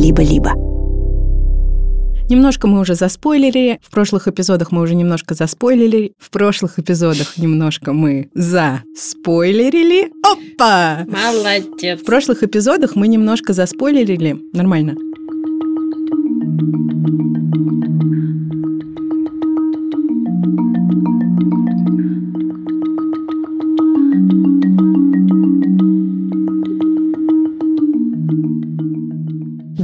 либо-либо. Немножко мы уже заспойлерили, в прошлых эпизодах мы уже немножко заспойлерили, в прошлых эпизодах немножко мы заспойлерили. Опа! Молодец. В прошлых эпизодах мы немножко заспойлерили. Нормально.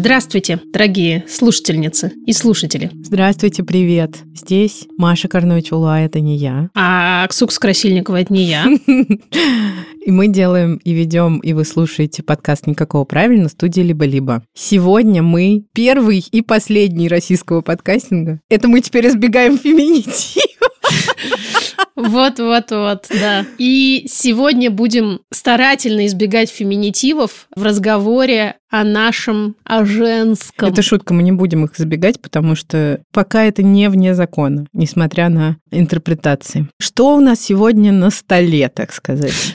Здравствуйте, дорогие слушательницы и слушатели. Здравствуйте, привет. Здесь Маша Карнович-Улуа, это не я. А Ксукс Красильникова это не я. И мы делаем и ведем, и вы слушаете подкаст «Никакого правильно» студии «Либо-либо». Сегодня мы первый и последний российского подкастинга. Это мы теперь избегаем феминитива. Вот-вот-вот, да. И сегодня будем старательно избегать феминитивов в разговоре о нашем, о женском. Это шутка, мы не будем их избегать, потому что пока это не вне закона, несмотря на интерпретации. Что у нас сегодня на столе, так сказать?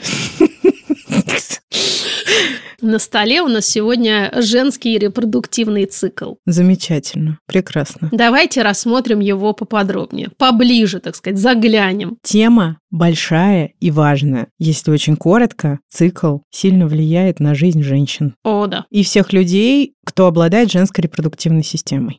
На столе у нас сегодня женский репродуктивный цикл. Замечательно, прекрасно. Давайте рассмотрим его поподробнее, поближе, так сказать, заглянем. Тема большая и важная. Если очень коротко, цикл сильно влияет на жизнь женщин. О, да. И всех людей, кто обладает женской репродуктивной системой.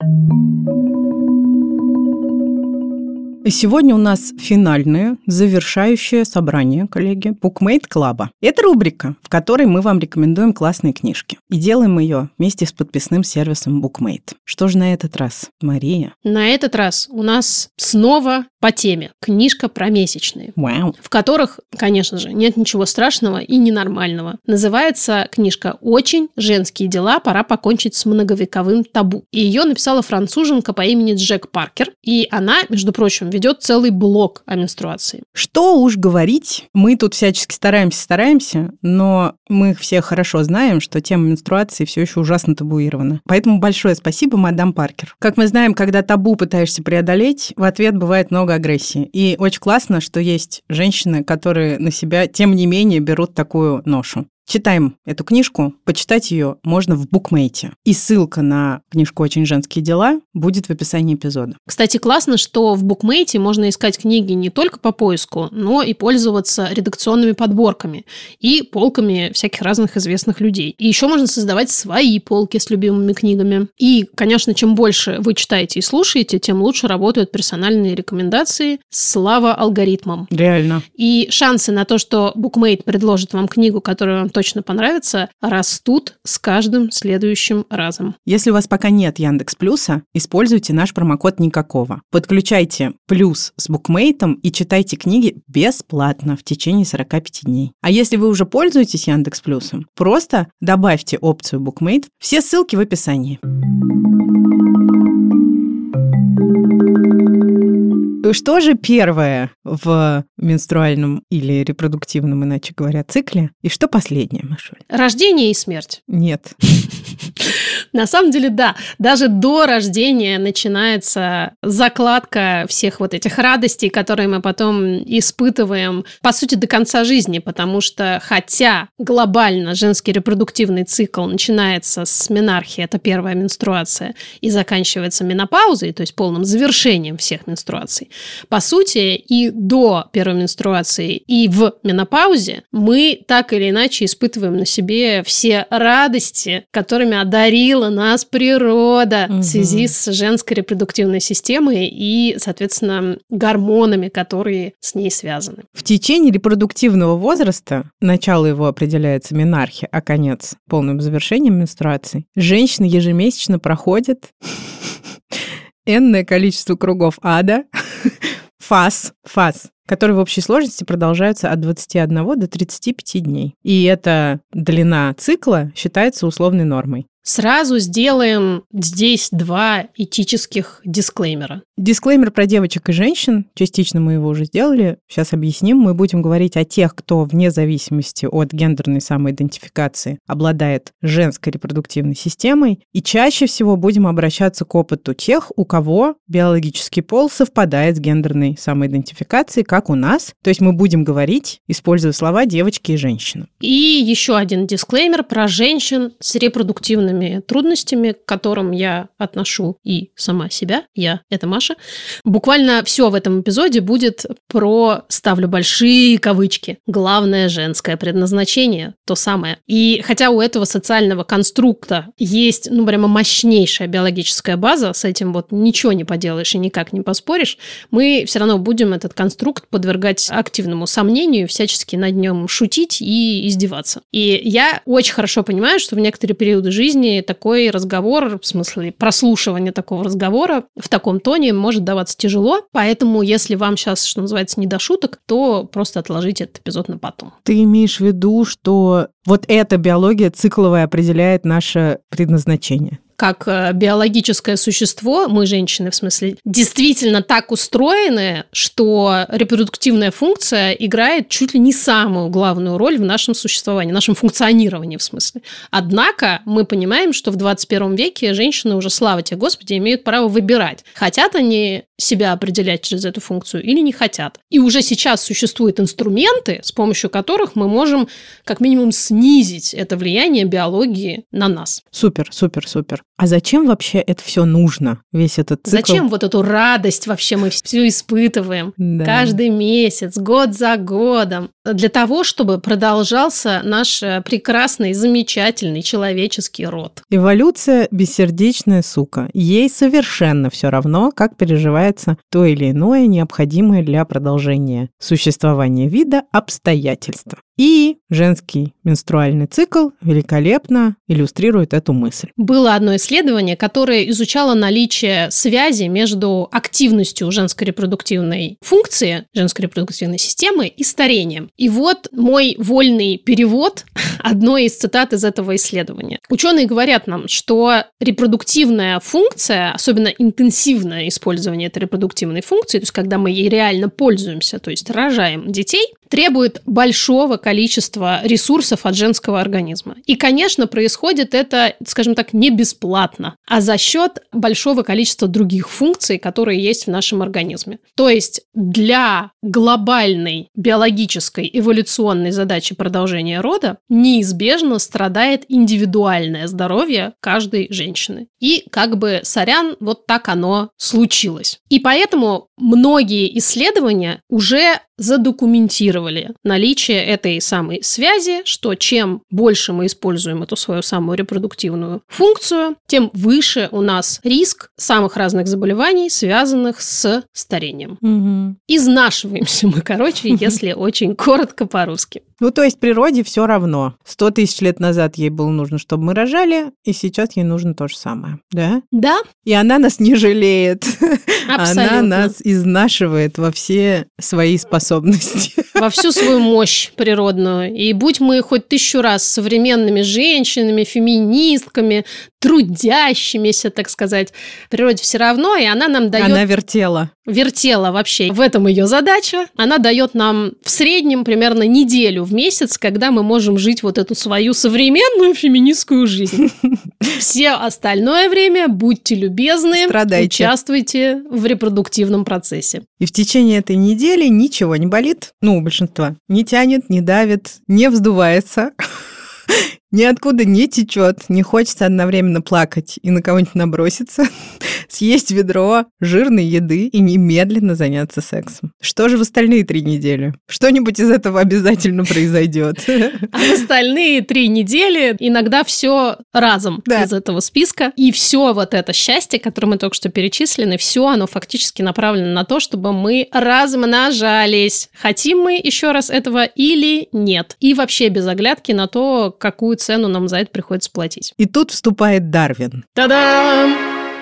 И сегодня у нас финальное, завершающее собрание, коллеги, Bookmate Club. Это рубрика, в которой мы вам рекомендуем классные книжки. И делаем ее вместе с подписным сервисом Bookmate. Что же на этот раз, Мария? На этот раз у нас снова по теме книжка про месячные, Вау. в которых, конечно же, нет ничего страшного и ненормального. Называется книжка «Очень женские дела. Пора покончить с многовековым табу». И ее написала француженка по имени Джек Паркер. И она, между прочим, ведет целый блог о менструации. Что уж говорить, мы тут всячески стараемся, стараемся, но мы все хорошо знаем, что тема менструации все еще ужасно табуирована. Поэтому большое спасибо, мадам Паркер. Как мы знаем, когда табу пытаешься преодолеть, в ответ бывает много агрессии. И очень классно, что есть женщины, которые на себя, тем не менее, берут такую ношу. Читаем эту книжку. Почитать ее можно в букмейте. И ссылка на книжку «Очень женские дела» будет в описании эпизода. Кстати, классно, что в букмейте можно искать книги не только по поиску, но и пользоваться редакционными подборками и полками всяких разных известных людей. И еще можно создавать свои полки с любимыми книгами. И, конечно, чем больше вы читаете и слушаете, тем лучше работают персональные рекомендации. Слава алгоритмам. Реально. И шансы на то, что букмейт предложит вам книгу, которая вам точно понравится, растут с каждым следующим разом. Если у вас пока нет Яндекс Плюса, используйте наш промокод никакого. Подключайте плюс с букмейтом и читайте книги бесплатно в течение 45 дней. А если вы уже пользуетесь Яндекс Плюсом, просто добавьте опцию букмейт. Все ссылки в описании. Что же первое в менструальном или репродуктивном, иначе говоря, цикле? И что последнее, Машуль? Рождение и смерть. Нет. На самом деле, да. Даже до рождения начинается закладка всех вот этих радостей, которые мы потом испытываем, по сути, до конца жизни, потому что хотя глобально женский репродуктивный цикл начинается с менархии, это первая менструация, и заканчивается менопаузой, то есть полным завершением всех менструаций, по сути, и до первой менструации, и в менопаузе мы так или иначе испытываем на себе все радости, которыми одарила нас природа Мгм. в связи с женской репродуктивной системой и, соответственно, гормонами, которые с ней связаны. В течение репродуктивного возраста, начало его определяется менархия, а конец полным завершением менструации, женщина ежемесячно проходит энное количество кругов ада, фаз, фаз, которые в общей сложности продолжаются от 21 до 35 дней. И эта длина цикла считается условной нормой. Сразу сделаем здесь два этических дисклеймера. Дисклеймер про девочек и женщин. Частично мы его уже сделали. Сейчас объясним. Мы будем говорить о тех, кто вне зависимости от гендерной самоидентификации обладает женской репродуктивной системой. И чаще всего будем обращаться к опыту тех, у кого биологический пол совпадает с гендерной самоидентификацией, как у нас. То есть мы будем говорить, используя слова девочки и женщины. И еще один дисклеймер про женщин с репродуктивными трудностями, к которым я отношу и сама себя. Я – это Маша. Буквально все в этом эпизоде будет про, ставлю большие кавычки, главное женское предназначение, то самое. И хотя у этого социального конструкта есть, ну, прямо мощнейшая биологическая база, с этим вот ничего не поделаешь и никак не поспоришь, мы все равно будем этот конструкт подвергать активному сомнению, всячески над нем шутить и издеваться. И я очень хорошо понимаю, что в некоторые периоды жизни такой разговор, в смысле прослушивание такого разговора в таком тоне может даваться тяжело, поэтому если вам сейчас, что называется, не до шуток, то просто отложите этот эпизод на потом. Ты имеешь в виду, что вот эта биология цикловая определяет наше предназначение? как э, биологическое существо, мы женщины в смысле, действительно так устроены, что репродуктивная функция играет чуть ли не самую главную роль в нашем существовании, в нашем функционировании в смысле. Однако мы понимаем, что в 21 веке женщины уже, слава тебе, Господи, имеют право выбирать, хотят они себя определять через эту функцию или не хотят. И уже сейчас существуют инструменты, с помощью которых мы можем как минимум снизить это влияние биологии на нас. Супер, супер, супер. А зачем вообще это все нужно, весь этот цикл? Зачем вот эту радость вообще мы все испытываем да. каждый месяц, год за годом? Для того, чтобы продолжался наш э, прекрасный, замечательный человеческий род. Эволюция – бессердечная сука. Ей совершенно все равно, как переживается то или иное необходимое для продолжения существования вида обстоятельства. И женский менструальный цикл великолепно иллюстрирует эту мысль. Было одно исследование, которое изучало наличие связи между активностью женской репродуктивной функции, женской репродуктивной системы и старением. И вот мой вольный перевод одной из цитат из этого исследования. Ученые говорят нам, что репродуктивная функция, особенно интенсивное использование этой репродуктивной функции, то есть когда мы ей реально пользуемся, то есть рожаем детей, требует большого количества ресурсов от женского организма. И, конечно, происходит это, скажем так, не бесплатно, а за счет большого количества других функций, которые есть в нашем организме. То есть для глобальной биологической эволюционной задачи продолжения рода неизбежно страдает индивидуальное здоровье каждой женщины. И как бы, сорян, вот так оно случилось. И поэтому многие исследования уже задокументировали наличие этой самой связи, что чем больше мы используем эту свою самую репродуктивную функцию, тем выше у нас риск самых разных заболеваний, связанных с старением. Угу. Изнашиваемся мы, короче, если очень коротко по-русски. Ну, то есть природе все равно. Сто тысяч лет назад ей было нужно, чтобы мы рожали, и сейчас ей нужно то же самое, да? Да. И она нас не жалеет. Абсолютно. Она нас изнашивает во все свои способности. Во всю свою мощь природную. И будь мы хоть тысячу раз современными женщинами, феминистками, трудящимися, так сказать, природе все равно, и она нам дает... Она вертела. Вертела вообще. В этом ее задача. Она дает нам в среднем примерно неделю в месяц, когда мы можем жить вот эту свою современную феминистскую жизнь. Все остальное время будьте любезны, Страдайте. участвуйте в репродуктивном процессе. И в течение этой недели ничего не болит, ну, большинства. Не тянет, не давит, не вздувается ниоткуда не течет, не хочется одновременно плакать и на кого-нибудь наброситься, съесть ведро жирной еды и немедленно заняться сексом. Что же в остальные три недели? Что-нибудь из этого обязательно произойдет. А в остальные три недели иногда все разом да. из этого списка. И все вот это счастье, которое мы только что перечислены, все оно фактически направлено на то, чтобы мы размножались. Хотим мы еще раз этого или нет. И вообще без оглядки на то, какую цену нам за это приходится платить. И тут вступает Дарвин. Та-дам!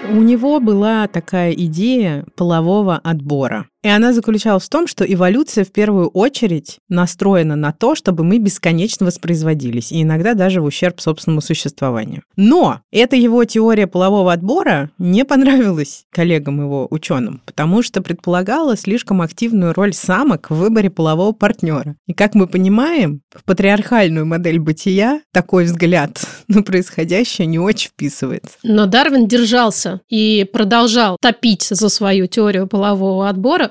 У него была такая идея полового отбора. И она заключалась в том, что эволюция в первую очередь настроена на то, чтобы мы бесконечно воспроизводились, и иногда даже в ущерб собственному существованию. Но эта его теория полового отбора не понравилась коллегам его ученым, потому что предполагала слишком активную роль самок в выборе полового партнера. И как мы понимаем, в патриархальную модель бытия такой взгляд на происходящее не очень вписывается. Но Дарвин держался и продолжал топить за свою теорию полового отбора,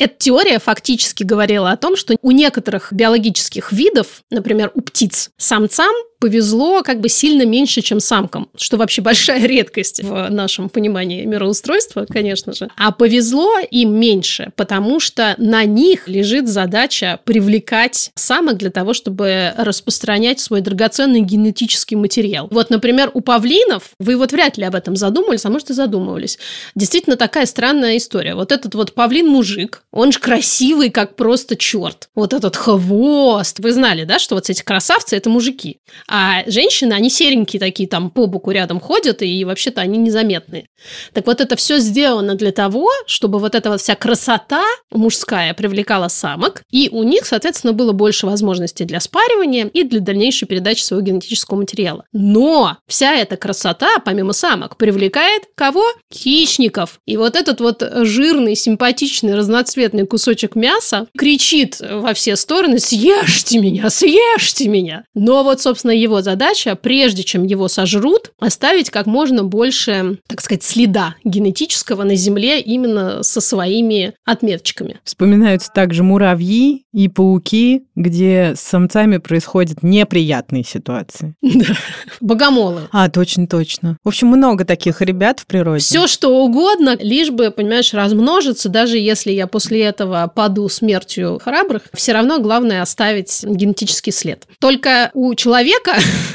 Эта теория фактически говорила о том, что у некоторых биологических видов, например, у птиц, самцам повезло как бы сильно меньше, чем самкам, что вообще большая редкость в нашем понимании мироустройства, конечно же. А повезло им меньше, потому что на них лежит задача привлекать самок для того, чтобы распространять свой драгоценный генетический материал. Вот, например, у павлинов, вы вот вряд ли об этом задумывались, а может и задумывались, действительно такая странная история. Вот этот вот павлин-мужик, он же красивый, как просто черт. Вот этот хвост. Вы знали, да, что вот эти красавцы – это мужики. А женщины, они серенькие такие, там по боку рядом ходят, и вообще-то они незаметные. Так вот это все сделано для того, чтобы вот эта вот вся красота мужская привлекала самок, и у них, соответственно, было больше возможностей для спаривания и для дальнейшей передачи своего генетического материала. Но вся эта красота, помимо самок, привлекает кого? Хищников. И вот этот вот жирный, симпатичный, разноцветный кусочек мяса кричит во все стороны «Съешьте меня! Съешьте меня!» Но вот, собственно, его задача, прежде чем его сожрут, оставить как можно больше, так сказать, следа генетического на Земле именно со своими отметочками. Вспоминаются также муравьи и пауки, где с самцами происходят неприятные ситуации. Да. Богомолы. А, точно, точно. В общем, много таких ребят в природе. Все что угодно, лишь бы, понимаешь, размножиться, даже если я после этого паду смертью храбрых, все равно главное оставить генетический след. Только у человека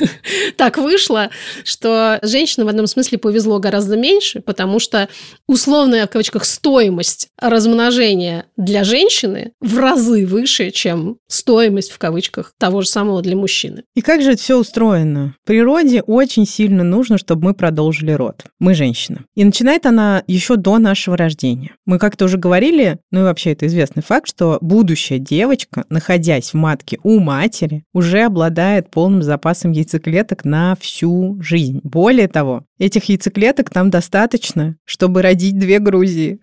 так вышло, что женщинам в этом смысле повезло гораздо меньше, потому что условная, в кавычках, стоимость размножения для женщины в разы выше, чем стоимость, в кавычках, того же самого для мужчины. И как же это все устроено? Природе очень сильно нужно, чтобы мы продолжили род. Мы женщина. И начинает она еще до нашего рождения. Мы как-то уже говорили, ну вообще это известный факт, что будущая девочка, находясь в матке у матери, уже обладает полным запасом яйцеклеток на всю жизнь. Более того, этих яйцеклеток там достаточно, чтобы родить две Грузии.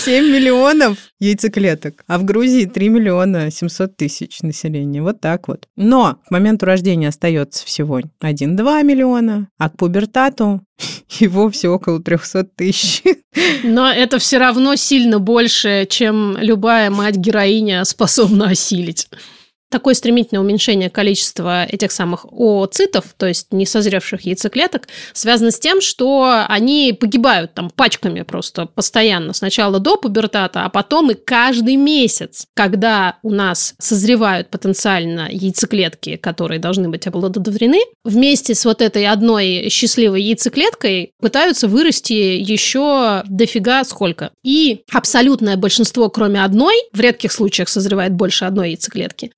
7 миллионов яйцеклеток, а в Грузии 3 миллиона 700 тысяч населения. Вот так вот. Но к моменту рождения остается всего 1-2 миллиона, а к пубертату и вовсе около 300 тысяч. Но это все равно сильно больше, чем любая мать-героиня способна осилить такое стремительное уменьшение количества этих самых ооцитов, то есть несозревших яйцеклеток, связано с тем, что они погибают там пачками просто постоянно. Сначала до пубертата, а потом и каждый месяц, когда у нас созревают потенциально яйцеклетки, которые должны быть оплодотворены, вместе с вот этой одной счастливой яйцеклеткой пытаются вырасти еще дофига сколько. И абсолютное большинство, кроме одной, в редких случаях созревает больше одной яйцеклетки,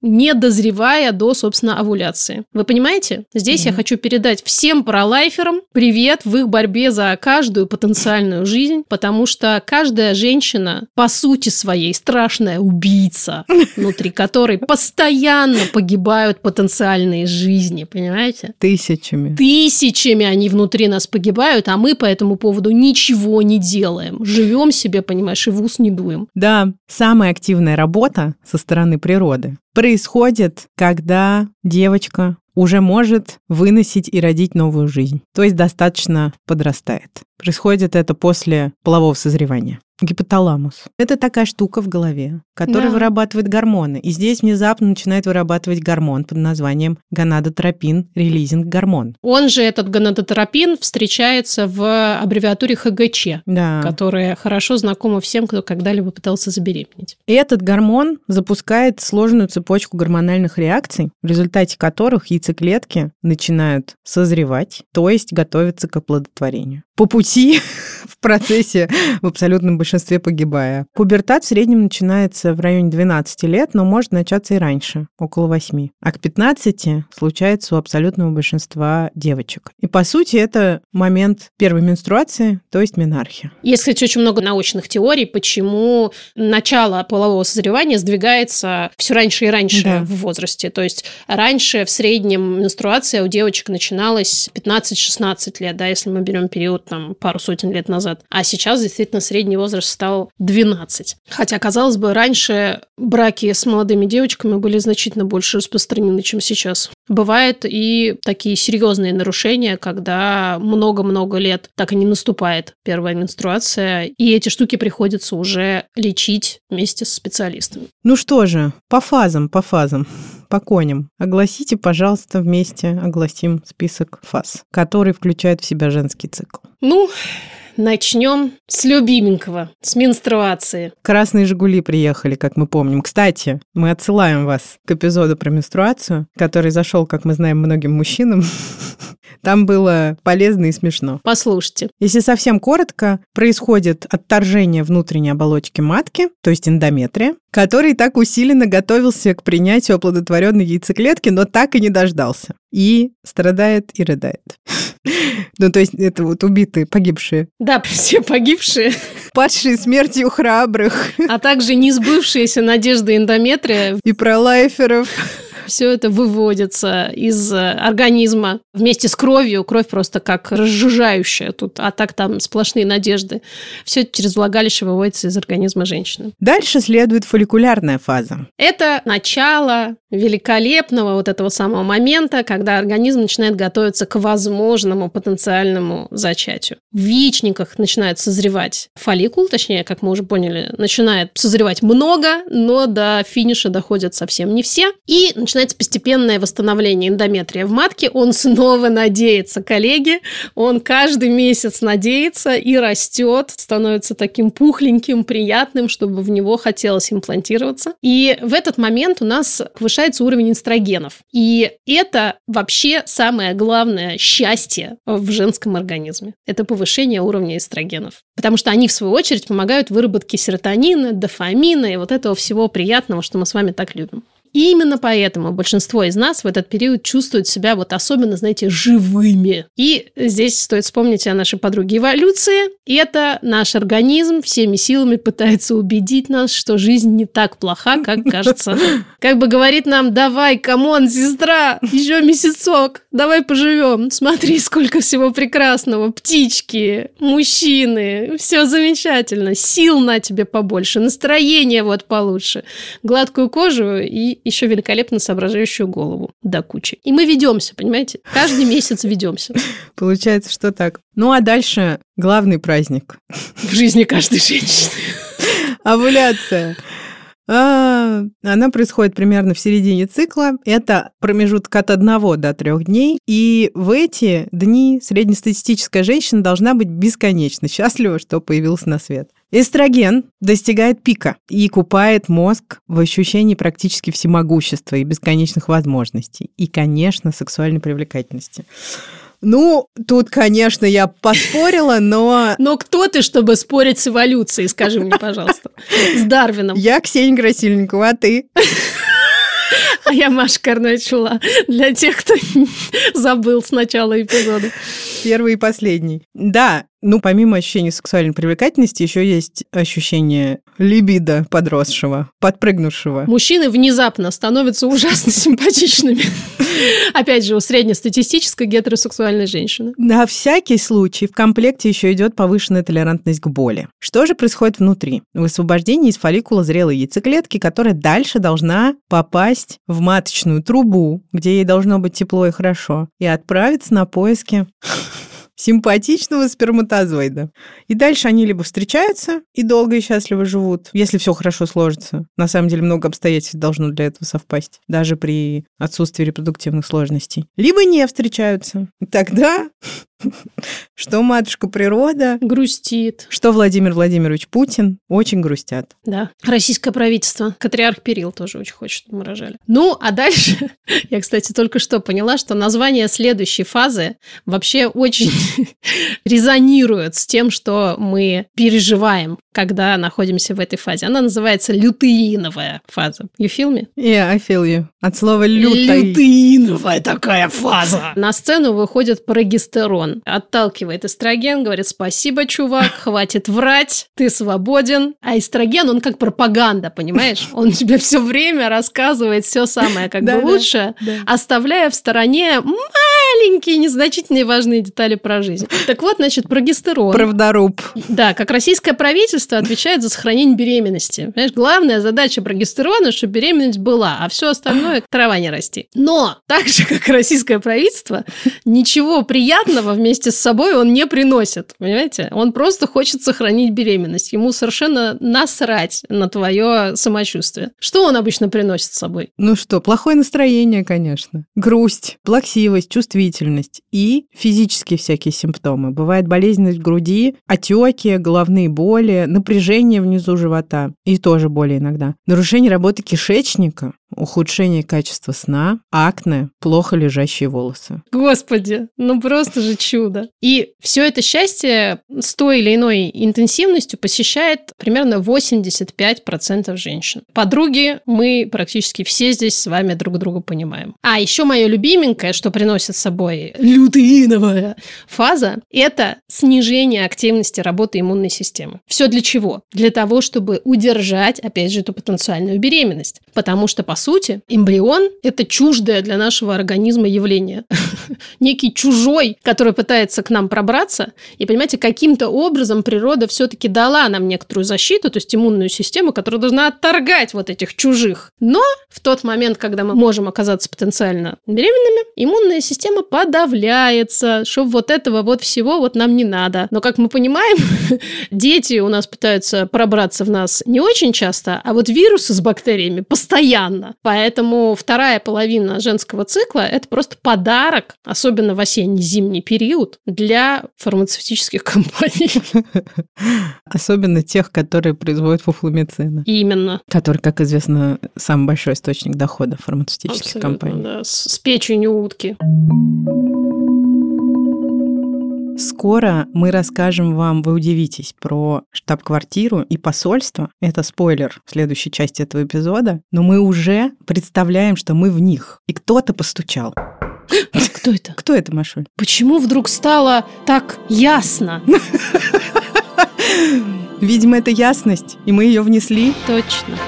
не дозревая до, собственно, овуляции. Вы понимаете? Здесь mm-hmm. я хочу передать всем пролайферам привет в их борьбе за каждую потенциальную жизнь, потому что каждая женщина, по сути своей, страшная убийца, внутри которой постоянно погибают потенциальные жизни, понимаете? Тысячами. Тысячами они внутри нас погибают, а мы по этому поводу ничего не делаем. Живем себе, понимаешь, и в ус не дуем. Да, самая активная работа со стороны природы происходит, когда девочка уже может выносить и родить новую жизнь, то есть достаточно подрастает. Происходит это после полового созревания. Гипоталамус. Это такая штука в голове, которая да. вырабатывает гормоны. И здесь внезапно начинает вырабатывать гормон под названием гонадотропин релизинг гормон. Он же, этот гонадотропин, встречается в аббревиатуре ХГЧ, да. которая хорошо знакома всем, кто когда-либо пытался забеременеть. И этот гормон запускает сложную цепочку гормональных реакций, в результате которых яйцеклетки начинают созревать, то есть готовятся к оплодотворению по пути в процессе в абсолютном большинстве погибая. Пубертат в среднем начинается в районе 12 лет, но может начаться и раньше, около 8. А к 15 случается у абсолютного большинства девочек. И по сути это момент первой менструации, то есть менархия. Есть, кстати, очень много научных теорий, почему начало полового созревания сдвигается все раньше и раньше да. в возрасте. То есть раньше в среднем менструация у девочек начиналась 15-16 лет, да, если мы берем период там пару сотен лет назад. А сейчас действительно средний возраст стал 12. Хотя, казалось бы, раньше браки с молодыми девочками были значительно больше распространены, чем сейчас. Бывают и такие серьезные нарушения, когда много-много лет так и не наступает первая менструация, и эти штуки приходится уже лечить вместе с специалистами. Ну что же, по фазам, по фазам по коням. Огласите, пожалуйста, вместе огласим список фаз, который включает в себя женский цикл. Ну, Начнем с любименького, с менструации. Красные «Жигули» приехали, как мы помним. Кстати, мы отсылаем вас к эпизоду про менструацию, который зашел, как мы знаем, многим мужчинам. Там было полезно и смешно. Послушайте. Если совсем коротко, происходит отторжение внутренней оболочки матки, то есть эндометрия, который так усиленно готовился к принятию оплодотворенной яйцеклетки, но так и не дождался. И страдает и рыдает. Ну, то есть это вот убитые, погибшие. Да, все погибшие. Падшие смертью храбрых. А также не сбывшиеся надежды эндометрия. И про лайферов все это выводится из э, организма вместе с кровью. Кровь просто как разжижающая тут, а так там сплошные надежды. Все это через влагалище выводится из организма женщины. Дальше следует фолликулярная фаза. Это начало великолепного вот этого самого момента, когда организм начинает готовиться к возможному потенциальному зачатию. В яичниках начинает созревать фолликул, точнее, как мы уже поняли, начинает созревать много, но до финиша доходят совсем не все. И начинается постепенное восстановление эндометрия в матке. Он снова надеется, коллеги, он каждый месяц надеется и растет, становится таким пухленьким, приятным, чтобы в него хотелось имплантироваться. И в этот момент у нас повышается уровень эстрогенов. И это вообще самое главное счастье в женском организме. Это повышение уровня эстрогенов. Потому что они, в свою очередь, помогают выработке серотонина, дофамина и вот этого всего приятного, что мы с вами так любим. И именно поэтому большинство из нас в этот период чувствуют себя вот особенно, знаете, живыми. И здесь стоит вспомнить о нашей подруге эволюции. И это наш организм всеми силами пытается убедить нас, что жизнь не так плоха, как кажется. Как бы говорит нам, давай, come on, сестра, еще месяцок, давай поживем. Смотри, сколько всего прекрасного. Птички, мужчины, все замечательно. Сил на тебе побольше, настроение вот получше, гладкую кожу и еще великолепно соображающую голову до кучи. И мы ведемся, понимаете? Каждый месяц ведемся. Получается, что так. Ну а дальше главный праздник. В жизни каждой женщины. Овуляция. А, она происходит примерно в середине цикла. Это промежуток от одного до трех дней. И в эти дни среднестатистическая женщина должна быть бесконечно счастлива, что появился на свет. Эстроген достигает пика и купает мозг в ощущении практически всемогущества и бесконечных возможностей. И, конечно, сексуальной привлекательности. Ну, тут, конечно, я поспорила, но... Но кто ты, чтобы спорить с эволюцией, скажи мне, пожалуйста, с Дарвином? Я Ксения Красильникова, а ты? А я Маша Карначула, для тех, кто забыл с начала эпизода. Первый и последний. Да, ну, помимо ощущения сексуальной привлекательности, еще есть ощущение либидо подросшего, подпрыгнувшего. Мужчины внезапно становятся ужасно симпатичными. Опять же, у среднестатистической гетеросексуальной женщины. На всякий случай в комплекте еще идет повышенная толерантность к боли. Что же происходит внутри? Высвобождение из фолликула зрелой яйцеклетки, которая дальше должна попасть в маточную трубу, где ей должно быть тепло и хорошо, и отправиться на поиски симпатичного сперматозоида. И дальше они либо встречаются и долго и счастливо живут, если все хорошо сложится. На самом деле много обстоятельств должно для этого совпасть, даже при отсутствии репродуктивных сложностей. Либо не встречаются. И тогда что матушка природа грустит, что Владимир Владимирович Путин очень грустят. Да. Российское правительство. Катриарх Перил тоже очень хочет, чтобы мы рожали. Ну, а дальше, я, кстати, только что поняла, что название следующей фазы вообще очень резонирует с тем, что мы переживаем, когда находимся в этой фазе. Она называется лютеиновая фаза. You feel me? Yeah, I feel you. От слова лютой. Лютеиновая такая фаза. На сцену выходит прогестерон. Отталкивает эстроген, говорит, спасибо, чувак, хватит врать, ты свободен. А эстроген, он как пропаганда, понимаешь? Он тебе все время рассказывает все самое как бы лучше, оставляя в стороне маленькие, незначительные важные детали про жизнь. Так вот, значит, прогестерон. Правдоруб. Да, как российское правительство отвечает за сохранение беременности. Понимаешь, главная задача прогестерона, чтобы беременность была, а все остальное трава не расти. Но, так же, как российское правительство, ничего приятного вместе с собой он не приносит. Понимаете? Он просто хочет сохранить беременность. Ему совершенно насрать на твое самочувствие. Что он обычно приносит с собой? Ну что, плохое настроение, конечно. Грусть, плаксивость, чувствительность и физические всякие симптомы. Бывает болезненность в груди, отеки, головные боли, напряжение внизу живота и тоже боли иногда. Нарушение работы кишечника, ухудшение качества сна, акне, плохо лежащие волосы. Господи, ну просто же чудо. И все это счастье с той или иной интенсивностью посещает примерно 85% женщин. Подруги, мы практически все здесь с вами друг друга понимаем. А еще мое любименькое, что приносит с собой лютеиновая фаза, это снижение активности работы иммунной системы. Все для чего? Для того, чтобы удержать, опять же, эту потенциальную беременность. Потому что, по сути, эмбрион – это чуждое для нашего организма явление. Некий чужой, который пытается к нам пробраться. И, понимаете, каким-то образом природа все-таки дала нам некоторую защиту, то есть иммунную систему, которая должна отторгать вот этих чужих. Но в тот момент, когда мы можем оказаться потенциально беременными, иммунная система подавляется, что вот этого вот всего вот нам не надо. Но, как мы понимаем, дети у нас пытаются пробраться в нас не очень часто, а вот вирусы с бактериями постоянно. Поэтому вторая половина женского цикла – это просто подарок, особенно в осенне-зимний период, для фармацевтических компаний. Особенно тех, которые производят фуфломицины. Именно. Который, как известно, самый большой источник дохода фармацевтических Абсолютно, компаний. да. С, с печенью утки. Скоро мы расскажем вам, вы удивитесь, про штаб-квартиру и посольство. Это спойлер в следующей части этого эпизода. Но мы уже представляем, что мы в них. И кто-то постучал. Кто это? Кто это, Машуль? Почему вдруг стало так ясно? Видимо, это ясность, и мы ее внесли. Точно.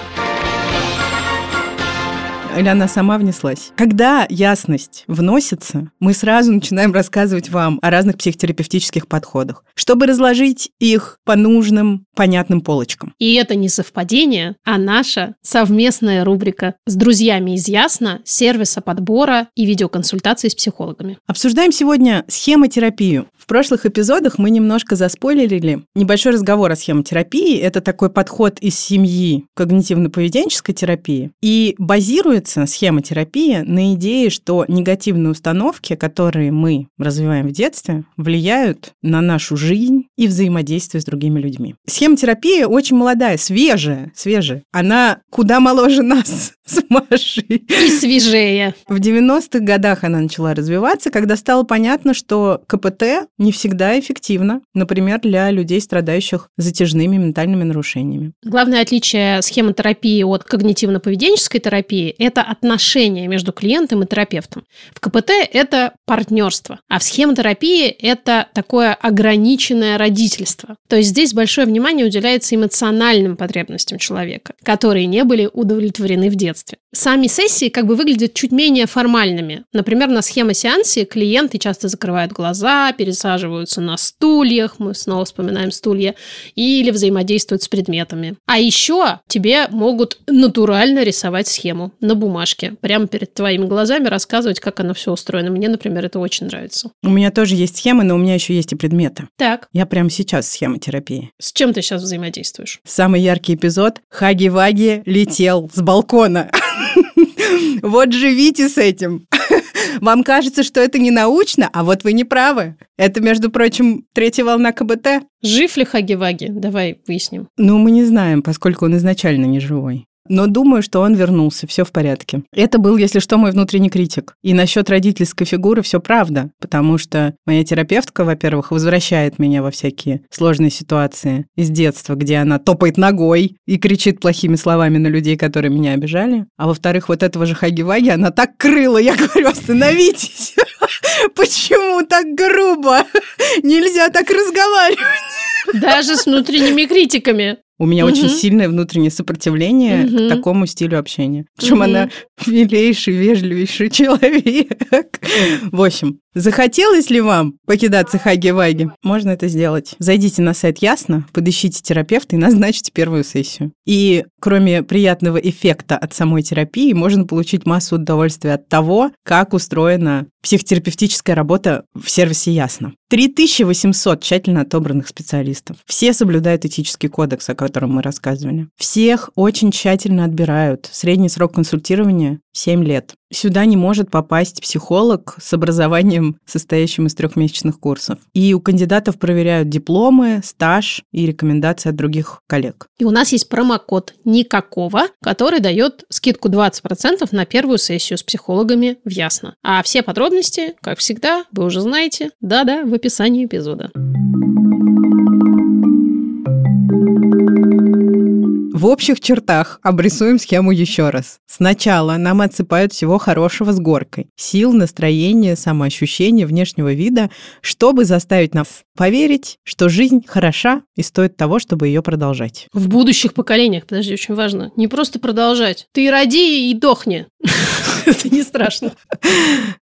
Или она сама внеслась. Когда ясность вносится, мы сразу начинаем рассказывать вам о разных психотерапевтических подходах, чтобы разложить их по нужным, понятным полочкам. И это не совпадение, а наша совместная рубрика с друзьями из Ясно, сервиса подбора и видеоконсультаций с психологами. Обсуждаем сегодня схемотерапию. В прошлых эпизодах мы немножко заспойлерили небольшой разговор о схемотерапии. Это такой подход из семьи когнитивно-поведенческой терапии. И базируется схемотерапия на идее, что негативные установки, которые мы развиваем в детстве, влияют на нашу жизнь и взаимодействие с другими людьми. Схемотерапия очень молодая, свежая, свежая. Она куда моложе нас с Машей. И свежее. В 90-х годах она начала развиваться, когда стало понятно, что КПТ не всегда эффективно, например, для людей, страдающих затяжными ментальными нарушениями. Главное отличие схемотерапии от когнитивно-поведенческой терапии – это отношения между клиентом и терапевтом. В КПТ это партнерство, а в схемотерапии это такое ограниченное родительство. То есть здесь большое внимание уделяется эмоциональным потребностям человека, которые не были удовлетворены в детстве. Сами сессии как бы выглядят чуть менее формальными. Например, на схемосеансе клиенты часто закрывают глаза, пересаживаются на стульях, мы снова вспоминаем стулья, или взаимодействуют с предметами. А еще тебе могут натурально рисовать схему на бумажке, прямо перед твоими глазами рассказывать, как оно все устроено. Мне, например, это очень нравится. У меня тоже есть схемы, но у меня еще есть и предметы. Так, Я прямо сейчас в схемотерапии. с чем ты сейчас взаимодействуешь? Самый яркий эпизод. Хаги-Ваги летел с балкона. Вот живите с этим. Вам кажется, что это не научно, а вот вы не правы. Это, между прочим, третья волна КБТ. Жив ли Хаги-Ваги? Давай выясним. Ну, мы не знаем, поскольку он изначально не живой. Но думаю, что он вернулся, все в порядке. Это был, если что, мой внутренний критик. И насчет родительской фигуры все правда, потому что моя терапевтка, во-первых, возвращает меня во всякие сложные ситуации из детства, где она топает ногой и кричит плохими словами на людей, которые меня обижали. А во-вторых, вот этого же Хаги-Ваги она так крыла, я говорю, остановитесь. Почему так грубо? Нельзя так разговаривать. Даже с внутренними критиками. У меня угу. очень сильное внутреннее сопротивление угу. к такому стилю общения. Причем угу. она милейший, вежливейший человек. В общем, захотелось ли вам покидаться хаги-ваги? Можно это сделать. Зайдите на сайт Ясно, подыщите терапевта и назначьте первую сессию. И кроме приятного эффекта от самой терапии, можно получить массу удовольствия от того, как устроена психотерапевтическая работа в сервисе Ясно. 3800 тщательно отобранных специалистов. Все соблюдают этический кодекс, о котором мы рассказывали. Всех очень тщательно отбирают. Средний срок консультирования 7 лет. Сюда не может попасть психолог с образованием, состоящим из трехмесячных курсов. И у кандидатов проверяют дипломы, стаж и рекомендации от других коллег. И у нас есть промокод «Никакого», который дает скидку 20% на первую сессию с психологами в Ясно. А все подробности, как всегда, вы уже знаете, да-да, в описании эпизода. В общих чертах обрисуем схему еще раз. Сначала нам отсыпают всего хорошего с горкой. Сил, настроения, самоощущения, внешнего вида, чтобы заставить нас поверить, что жизнь хороша и стоит того, чтобы ее продолжать. В будущих поколениях, подожди, очень важно, не просто продолжать. Ты роди и дохни. Это не страшно.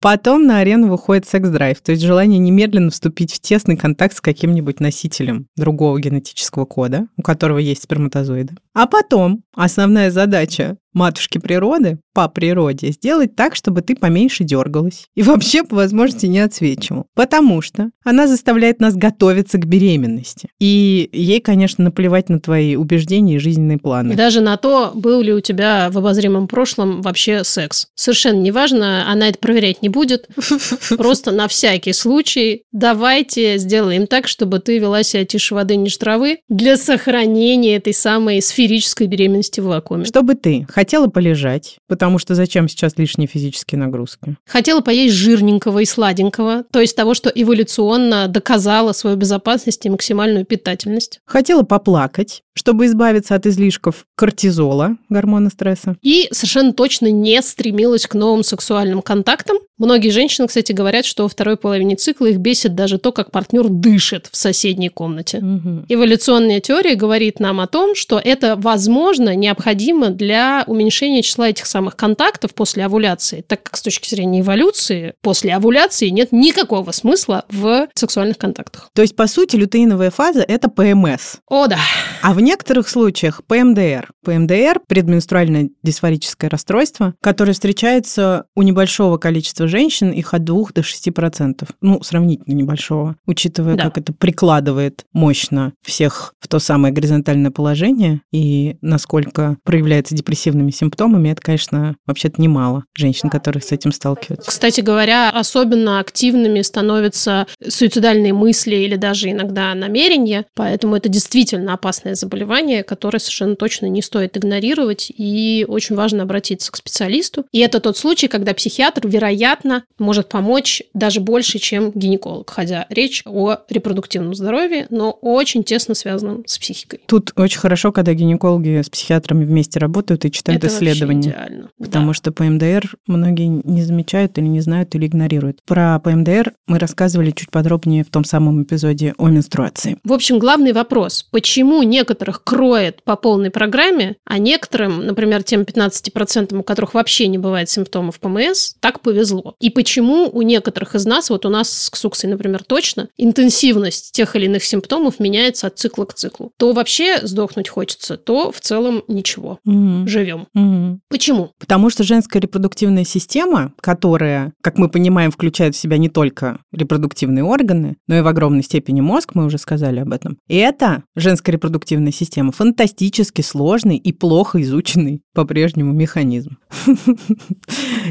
Потом на арену выходит секс-драйв, то есть желание немедленно вступить в тесный контакт с каким-нибудь носителем другого генетического кода, у которого есть сперматозоиды. А потом основная задача матушки природы по природе сделать так, чтобы ты поменьше дергалась и вообще по возможности не отсвечивал. Потому что она заставляет нас готовиться к беременности. И ей, конечно, наплевать на твои убеждения и жизненные планы. И даже на то, был ли у тебя в обозримом прошлом вообще секс. Совершенно неважно, она это проверять не будет. Просто на всякий случай давайте сделаем так, чтобы ты вела себя тише воды, ниже травы для сохранения этой самой сферической беременности в вакууме. Чтобы ты Хотела полежать, потому что зачем сейчас лишние физические нагрузки? Хотела поесть жирненького и сладенького, то есть того, что эволюционно доказало свою безопасность и максимальную питательность. Хотела поплакать, чтобы избавиться от излишков кортизола, гормона стресса. И совершенно точно не стремилась к новым сексуальным контактам. Многие женщины, кстати, говорят, что во второй половине цикла их бесит даже то, как партнер дышит в соседней комнате. Угу. Эволюционная теория говорит нам о том, что это, возможно, необходимо для уменьшения числа этих самых контактов после овуляции, так как с точки зрения эволюции после овуляции нет никакого смысла в сексуальных контактах. То есть, по сути, лютеиновая фаза – это ПМС. О, да. А в некоторых случаях ПМДР. ПМДР – предменструальное дисфорическое расстройство, которое встречается у небольшого количества женщин, их от 2 до 6%. Ну, сравнительно небольшого, учитывая, да. как это прикладывает мощно всех в то самое горизонтальное положение и насколько проявляется депрессивный депрессивными симптомами, это, конечно, вообще-то немало женщин, которые с этим сталкиваются. Кстати говоря, особенно активными становятся суицидальные мысли или даже иногда намерения, поэтому это действительно опасное заболевание, которое совершенно точно не стоит игнорировать, и очень важно обратиться к специалисту. И это тот случай, когда психиатр, вероятно, может помочь даже больше, чем гинеколог, хотя речь о репродуктивном здоровье, но очень тесно связанном с психикой. Тут очень хорошо, когда гинекологи с психиатрами вместе работают и читают это исследования. идеально. Потому да. что ПМДР многие не замечают или не знают, или игнорируют. Про ПМДР мы рассказывали чуть подробнее в том самом эпизоде о менструации. В общем, главный вопрос. Почему некоторых кроет по полной программе, а некоторым, например, тем 15%, у которых вообще не бывает симптомов ПМС, так повезло? И почему у некоторых из нас, вот у нас с Ксуксой, например, точно, интенсивность тех или иных симптомов меняется от цикла к циклу? То вообще сдохнуть хочется, то в целом ничего. Угу. Живем живем. Угу. Почему? Потому что женская репродуктивная система, которая, как мы понимаем, включает в себя не только репродуктивные органы, но и в огромной степени мозг, мы уже сказали об этом. Это женская репродуктивная система фантастически сложный и плохо изученный по-прежнему механизм.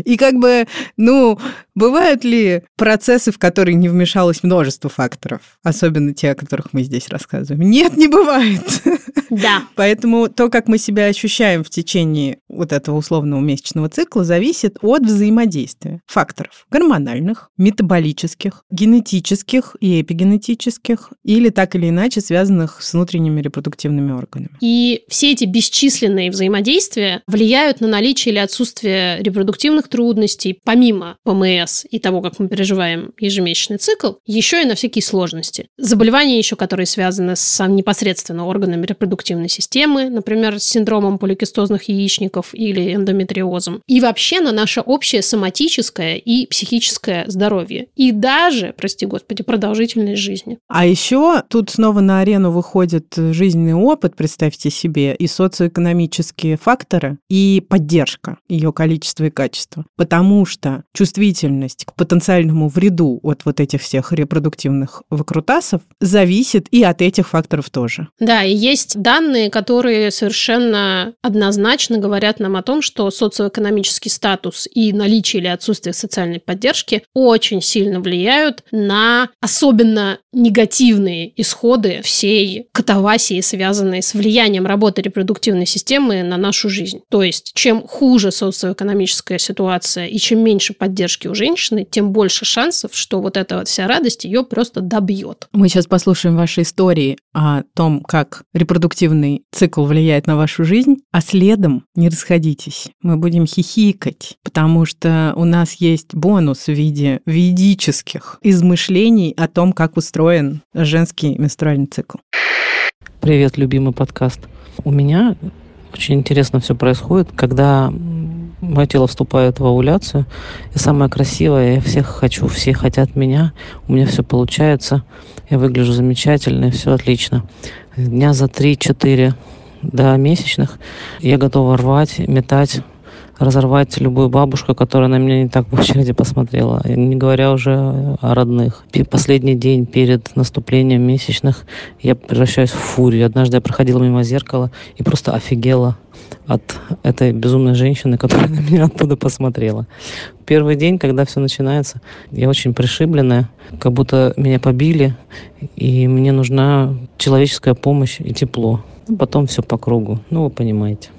И как бы, ну, бывают ли процессы, в которые не вмешалось множество факторов, особенно те, о которых мы здесь рассказываем? Нет, не бывает. Да. Поэтому то, как мы себя ощущаем в течение вот этого условного месячного цикла зависит от взаимодействия факторов гормональных, метаболических, генетических и эпигенетических, или так или иначе связанных с внутренними репродуктивными органами. И все эти бесчисленные взаимодействия влияют на наличие или отсутствие репродуктивных трудностей, помимо ПМС и того, как мы переживаем ежемесячный цикл, еще и на всякие сложности. Заболевания еще, которые связаны с непосредственно органами репродуктивной системы, например, с синдромом поликистозных яичников или эндометриозом. И вообще на наше общее соматическое и психическое здоровье. И даже, прости господи, продолжительность жизни. А еще тут снова на арену выходит жизненный опыт, представьте себе, и социоэкономические факторы, и поддержка ее количества и качества. Потому что чувствительность к потенциальному вреду от вот этих всех репродуктивных выкрутасов зависит и от этих факторов тоже. Да, и есть данные, которые совершенно однозначно говорят нам о том, что социоэкономический статус и наличие или отсутствие социальной поддержки очень сильно влияют на особенно негативные исходы всей катавасии, связанной с влиянием работы репродуктивной системы на нашу жизнь. То есть, чем хуже социоэкономическая ситуация и чем меньше поддержки у женщины, тем больше шансов, что вот эта вот вся радость ее просто добьет. Мы сейчас послушаем ваши истории о том, как репродуктивный цикл влияет на вашу жизнь, а следом не расходитесь. Мы будем хихикать, потому что у нас есть бонус в виде ведических измышлений о том, как устроен женский менструальный цикл. Привет, любимый подкаст. У меня очень интересно все происходит, когда мое тело вступает в овуляцию. И самое красивое, я всех хочу, все хотят меня, у меня все получается, я выгляжу замечательно, все отлично. Дня за 3-4 до месячных я готова рвать, метать, разорвать любую бабушку, которая на меня не так в очереди посмотрела, не говоря уже о родных. Последний день перед наступлением месячных я превращаюсь в фурию. Однажды я проходила мимо зеркала и просто офигела от этой безумной женщины, которая на меня оттуда посмотрела. Первый день, когда все начинается, я очень пришибленная, как будто меня побили, и мне нужна человеческая помощь и тепло. Потом все по кругу. Ну, вы понимаете.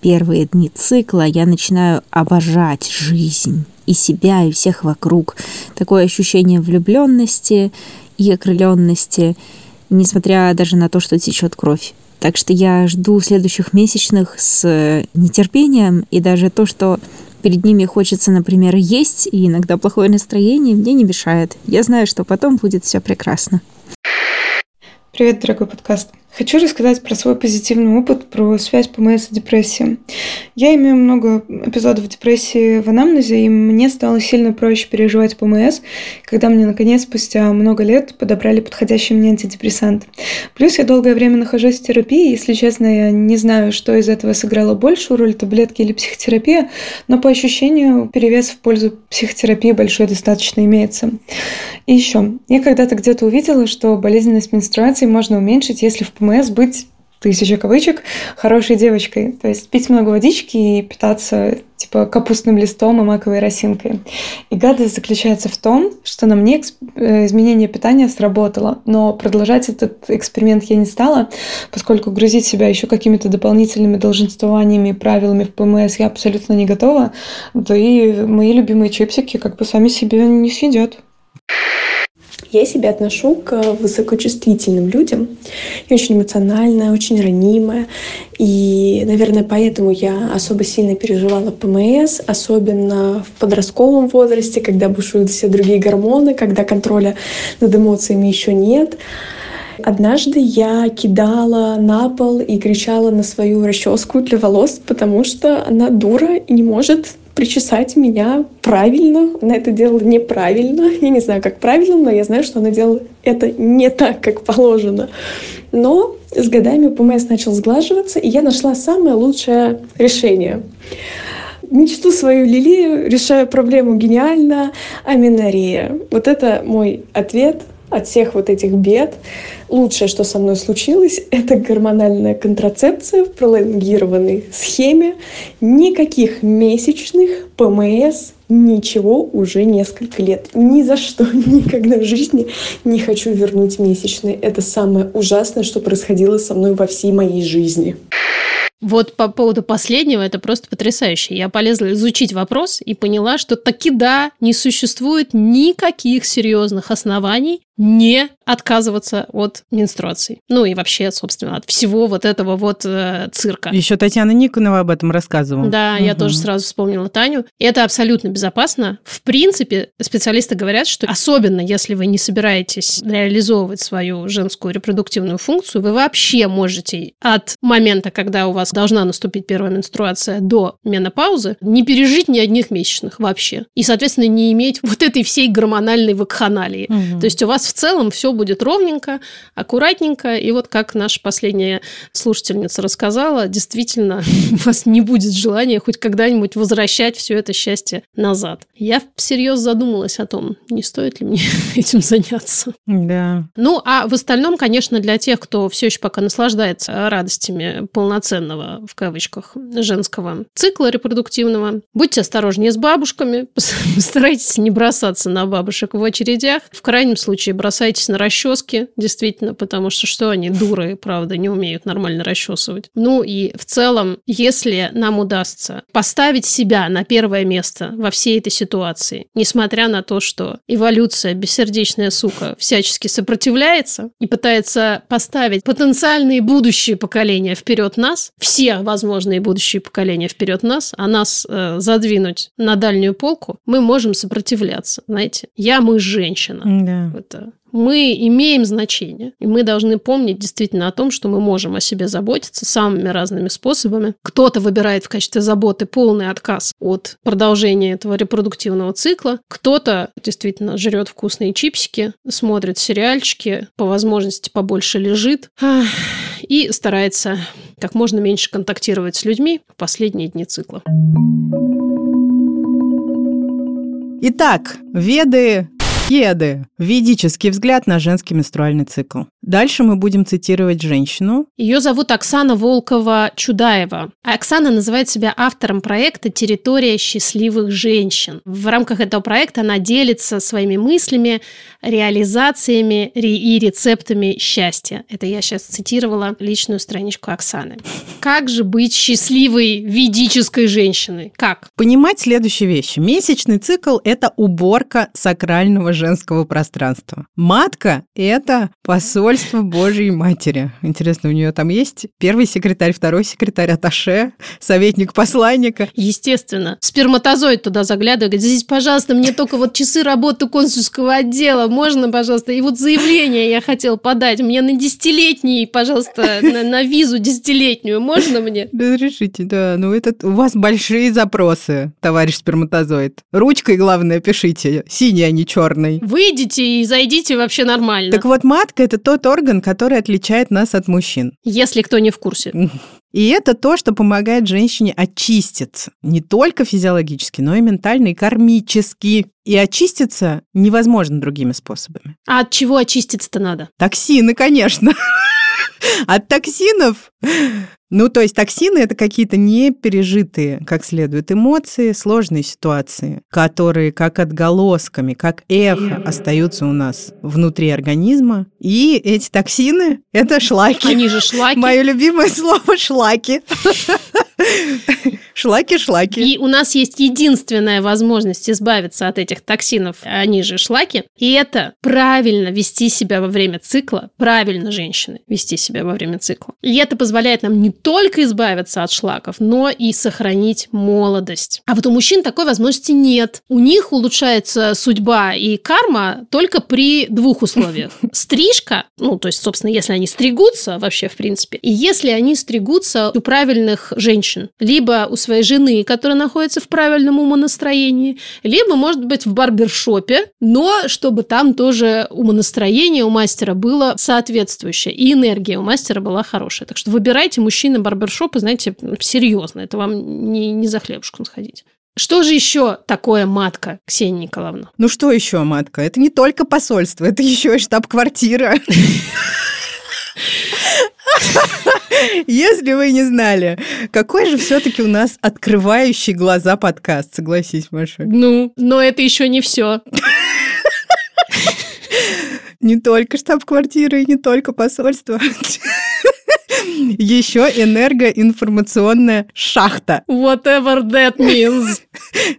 Первые дни цикла я начинаю обожать жизнь и себя, и всех вокруг. Такое ощущение влюбленности и окрыленности, несмотря даже на то, что течет кровь. Так что я жду следующих месячных с нетерпением, и даже то, что перед ними хочется, например, есть, и иногда плохое настроение, мне не мешает. Я знаю, что потом будет все прекрасно. Привет, дорогой подкаст. Хочу рассказать про свой позитивный опыт, про связь ПМС и депрессии. Я имею много эпизодов депрессии в анамнезе, и мне стало сильно проще переживать ПМС, когда мне, наконец, спустя много лет подобрали подходящий мне антидепрессант. Плюс я долгое время нахожусь в терапии, если честно, я не знаю, что из этого сыграло большую роль, таблетки или психотерапия, но по ощущению перевес в пользу психотерапии большой достаточно имеется. И еще, я когда-то где-то увидела, что болезненность менструации можно уменьшить, если в ПМС быть тысяча кавычек, хорошей девочкой. То есть пить много водички и питаться типа капустным листом и маковой росинкой. И гадость заключается в том, что на мне э, изменение питания сработало, но продолжать этот эксперимент я не стала, поскольку грузить себя еще какими-то дополнительными долженствованиями и правилами в ПМС я абсолютно не готова, да и мои любимые чипсики как бы сами себе не съедят. Я себя отношу к высокочувствительным людям. Я очень эмоциональная, очень ранимая. И, наверное, поэтому я особо сильно переживала ПМС, особенно в подростковом возрасте, когда бушуют все другие гормоны, когда контроля над эмоциями еще нет. Однажды я кидала на пол и кричала на свою расческу для волос, потому что она дура и не может причесать меня правильно. Она это делала неправильно. Я не знаю, как правильно, но я знаю, что она делала это не так, как положено. Но с годами ПМС начал сглаживаться, и я нашла самое лучшее решение мечту свою лилию, решаю проблему гениально, аминорея. Вот это мой ответ от всех вот этих бед. Лучшее, что со мной случилось, это гормональная контрацепция в пролонгированной схеме. Никаких месячных, ПМС, ничего уже несколько лет. Ни за что, никогда в жизни не хочу вернуть месячные. Это самое ужасное, что происходило со мной во всей моей жизни. Вот по поводу последнего, это просто потрясающе. Я полезла изучить вопрос и поняла, что таки да, не существует никаких серьезных оснований не отказываться от менструаций. Ну и вообще, собственно, от всего вот этого вот э, цирка. Еще Татьяна Никонова об этом рассказывала. Да, угу. я тоже сразу вспомнила Таню. Это абсолютно безопасно. В принципе, специалисты говорят, что особенно если вы не собираетесь реализовывать свою женскую репродуктивную функцию, вы вообще можете от момента, когда у вас должна наступить первая менструация, до менопаузы, не пережить ни одних месячных вообще. И, соответственно, не иметь вот этой всей гормональной вакханалии. Угу. То есть у вас в целом все будет ровненько, аккуратненько. И вот как наша последняя слушательница рассказала, действительно, у вас не будет желания хоть когда-нибудь возвращать все это счастье назад. Я всерьез задумалась о том, не стоит ли мне этим заняться. Да. Ну, а в остальном, конечно, для тех, кто все еще пока наслаждается радостями полноценного, в кавычках, женского цикла репродуктивного, будьте осторожнее с бабушками, постарайтесь не бросаться на бабушек в очередях. В крайнем случае, бросайтесь на расчески, действительно, потому что что они, дуры, правда, не умеют нормально расчесывать. Ну и в целом, если нам удастся поставить себя на первое место во всей этой ситуации, несмотря на то, что эволюция, бессердечная сука, всячески сопротивляется и пытается поставить потенциальные будущие поколения вперед нас, все возможные будущие поколения вперед нас, а нас э, задвинуть на дальнюю полку, мы можем сопротивляться, знаете. Я, мы, женщина. Да. Это мы имеем значение. И мы должны помнить действительно о том, что мы можем о себе заботиться самыми разными способами. Кто-то выбирает в качестве заботы полный отказ от продолжения этого репродуктивного цикла. Кто-то действительно жрет вкусные чипсики, смотрит сериальчики, по возможности побольше лежит и старается как можно меньше контактировать с людьми в последние дни цикла. Итак, веды Еды. Ведический взгляд на женский менструальный цикл. Дальше мы будем цитировать женщину. Ее зовут Оксана Волкова-Чудаева. Оксана называет себя автором проекта «Территория счастливых женщин». В рамках этого проекта она делится своими мыслями, реализациями и рецептами счастья. Это я сейчас цитировала личную страничку Оксаны. Как же быть счастливой ведической женщиной? Как? Понимать следующие вещи. Месячный цикл – это уборка сакрального женского пространства. Матка – это посольство Божьей Матери. Интересно, у нее там есть первый секретарь, второй секретарь, аташе, советник посланника? Естественно. Сперматозоид туда заглядывает, говорит, здесь, пожалуйста, мне только вот часы работы консульского отдела, можно, пожалуйста? И вот заявление я хотел подать, мне на десятилетний, пожалуйста, на, на визу десятилетнюю, можно мне? Разрешите, да. Ну, это у вас большие запросы, товарищ сперматозоид. Ручкой, главное, пишите, синий, а не черный органной. Выйдите и зайдите вообще нормально. Так вот, матка – это тот орган, который отличает нас от мужчин. Если кто не в курсе. И это то, что помогает женщине очиститься. Не только физиологически, но и ментально, и кармически. И очиститься невозможно другими способами. А от чего очиститься-то надо? Токсины, конечно. От токсинов ну, то есть токсины – это какие-то не пережитые как следует эмоции, сложные ситуации, которые как отголосками, как эхо остаются у нас внутри организма. И эти токсины – это шлаки. Они же шлаки. Мое любимое слово – шлаки. Шлаки-шлаки. И у нас есть единственная возможность избавиться от этих токсинов, они же шлаки, и это правильно вести себя во время цикла, правильно женщины вести себя во время цикла. И это позволяет нам не только избавиться от шлаков, но и сохранить молодость. А вот у мужчин такой возможности нет. У них улучшается судьба и карма только при двух условиях. Стрижка, ну, то есть, собственно, если они стригутся вообще, в принципе, и если они стригутся у правильных женщин, либо у своей жены, которая находится в правильном умонастроении, либо, может быть, в барбершопе, но чтобы там тоже умонастроение у мастера было соответствующее, и энергия у мастера была хорошая. Так что выбирайте мужчины барбершопы, знаете, серьезно, это вам не, не за хлебушком сходить. Что же еще такое матка, Ксения Николаевна? Ну что еще матка? Это не только посольство, это еще и штаб-квартира. Если вы не знали, какой же все-таки у нас открывающий глаза подкаст, согласись, Маша. Ну, но это еще не все. Не только штаб-квартира и не только посольство. Еще энергоинформационная шахта. Whatever that means.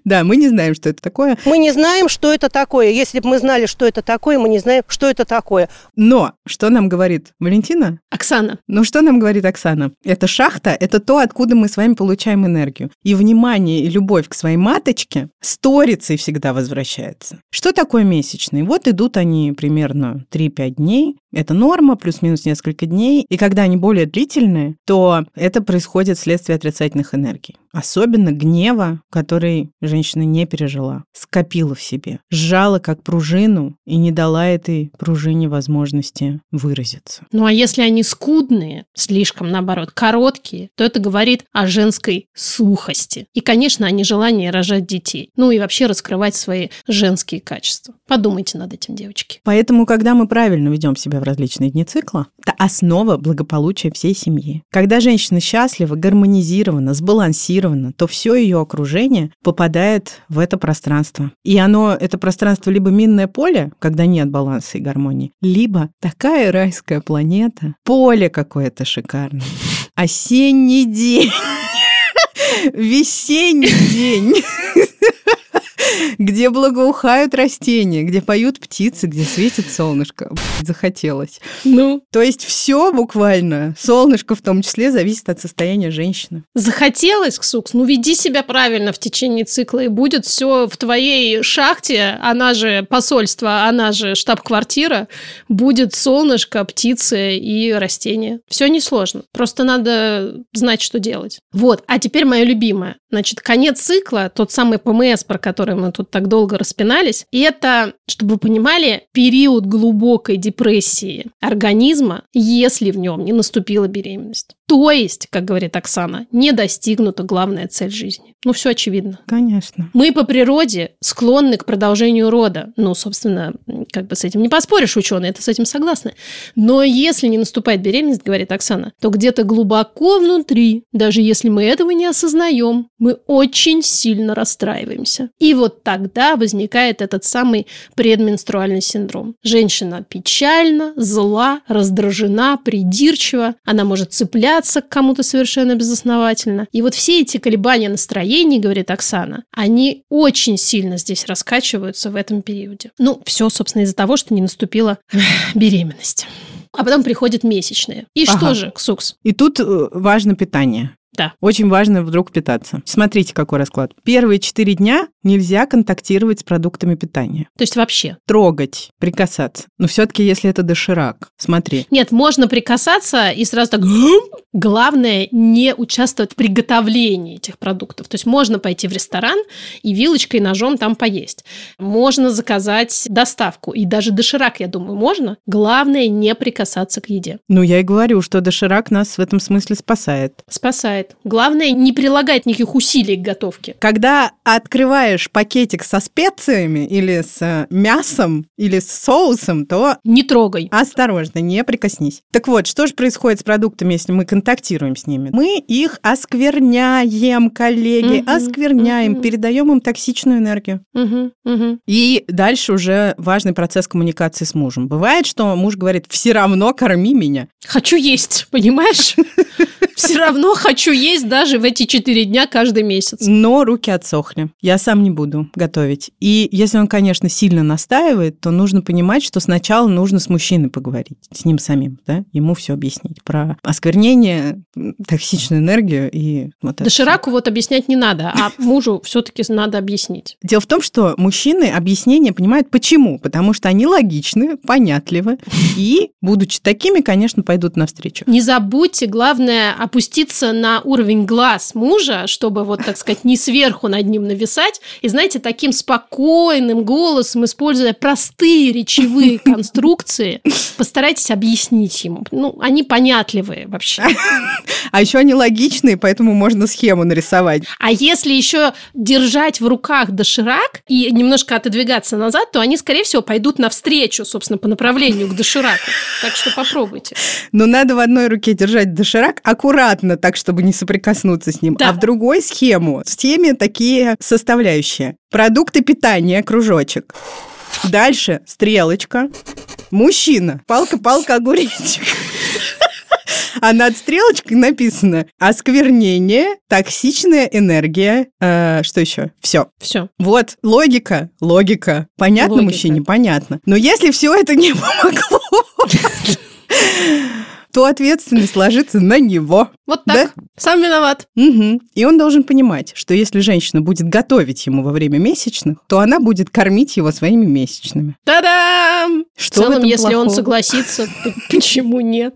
Да, мы не знаем, что это такое. Мы не знаем, что это такое. Если бы мы знали, что это такое, мы не знаем, что это такое. Но что нам говорит Валентина? Оксана. Ну, что нам говорит Оксана? Это шахта, это то, откуда мы с вами получаем энергию. И внимание, и любовь к своей маточке сторицей всегда возвращается. Что такое месячные? Вот идут они примерно 3-5 дней. Это норма, плюс-минус несколько дней. И когда они более длительные, то это происходит вследствие отрицательных энергий. Особенно гнева, который женщина не пережила, скопила в себе, сжала как пружину и не дала этой пружине возможности выразиться. Ну а если они скудные, слишком наоборот, короткие, то это говорит о женской сухости. И, конечно, о нежелании рожать детей. Ну и вообще раскрывать свои женские качества. Подумайте над этим, девочки. Поэтому, когда мы правильно ведем себя в различные дни цикла, это основа благополучия всей семьи. Когда женщина счастлива, гармонизирована, сбалансирована, то все ее окружение попадает в это пространство. И оно, это пространство либо минное поле, когда нет баланса и гармонии, либо такая райская планета, поле какое-то шикарное, осенний день, весенний день где благоухают растения, где поют птицы, где светит солнышко. Захотелось. Ну? То есть все буквально, солнышко в том числе, зависит от состояния женщины. Захотелось, Ксукс? Ну, веди себя правильно в течение цикла, и будет все в твоей шахте, она же посольство, она же штаб-квартира, будет солнышко, птицы и растения. Все несложно. Просто надо знать, что делать. Вот. А теперь мое любимое. Значит, конец цикла, тот самый ПМС, про который мы тут так долго распинались, это, чтобы вы понимали, период глубокой депрессии организма, если в нем не наступила беременность. То есть, как говорит Оксана, не достигнута главная цель жизни. Ну, все очевидно. Конечно. Мы по природе склонны к продолжению рода. Ну, собственно, как бы с этим не поспоришь, ученые это с этим согласны. Но если не наступает беременность, говорит Оксана, то где-то глубоко внутри, даже если мы этого не осознаем, мы очень сильно расстраиваемся. И вот тогда возникает этот самый предменструальный синдром. Женщина печальна, зла, раздражена, придирчива, она может цепляться к кому-то совершенно безосновательно. И вот все эти колебания настроений, говорит Оксана, они очень сильно здесь раскачиваются в этом периоде. Ну, все, собственно, из-за того, что не наступила беременность. А потом приходят месячные. И Ага. что же, Ксукс? И тут э, важно питание. Да. Очень важно вдруг питаться. Смотрите, какой расклад. Первые четыре дня нельзя контактировать с продуктами питания. То есть вообще. Трогать, прикасаться. Но все-таки, если это доширак, смотри. Нет, можно прикасаться и сразу так... Главное не участвовать в приготовлении этих продуктов. То есть можно пойти в ресторан и вилочкой и ножом там поесть. Можно заказать доставку. И даже доширак, я думаю, можно. Главное не прикасаться к еде. Ну, я и говорю, что доширак нас в этом смысле спасает. Спасает. Главное не прилагать никаких усилий к готовке. Когда открываешь пакетик со специями или с э, мясом, или с соусом, то Не трогай. осторожно, не прикоснись. Так вот, что же происходит с продуктами, если мы контактируем с ними? Мы их оскверняем, коллеги, Мгм, оскверняем, мгм. передаем им токсичную энергию. Мгм, мгм. И дальше уже важный процесс коммуникации с мужем. Бывает, что муж говорит, все равно корми меня. Хочу есть, понимаешь? Все равно хочу есть даже в эти четыре дня каждый месяц. Но руки отсохли. Я сам не буду готовить. И если он, конечно, сильно настаивает, то нужно понимать, что сначала нужно с мужчиной поговорить, с ним самим, да, ему все объяснить про осквернение, токсичную энергию и вот это. Дошираку вот объяснять не надо, а мужу все-таки надо объяснить. Дело в том, что мужчины объяснения понимают почему. Потому что они логичны, понятливы и, будучи такими, конечно, пойдут навстречу. Не забудьте, главное, опуститься на уровень глаз мужа, чтобы, вот так сказать, не сверху над ним нависать. И, знаете, таким спокойным голосом, используя простые речевые конструкции, постарайтесь объяснить ему. Ну, они понятливые вообще. А еще они логичные, поэтому можно схему нарисовать. А если еще держать в руках доширак и немножко отодвигаться назад, то они, скорее всего, пойдут навстречу, собственно, по направлению к дошираку. Так что попробуйте. Но надо в одной руке держать доширак аккуратно, так, чтобы не соприкоснуться с ним, Да. а в другой схему в теме такие составляющие. Продукты питания, кружочек. Дальше стрелочка. Мужчина. Палка-палка, огуречек. А над стрелочкой написано осквернение, токсичная энергия. э, что еще? Все. Все. Вот, логика, логика. Понятно Логика. мужчине? Понятно. Но если все это не помогло, то ответственность ложится на него. Вот так. Сам виноват. Мгм. И он должен понимать, что если женщина будет готовить ему во время месячных, то она будет кормить его своими месячными. Та-дам! Что в в целом, этом если он плохого? согласится, п- почему нет?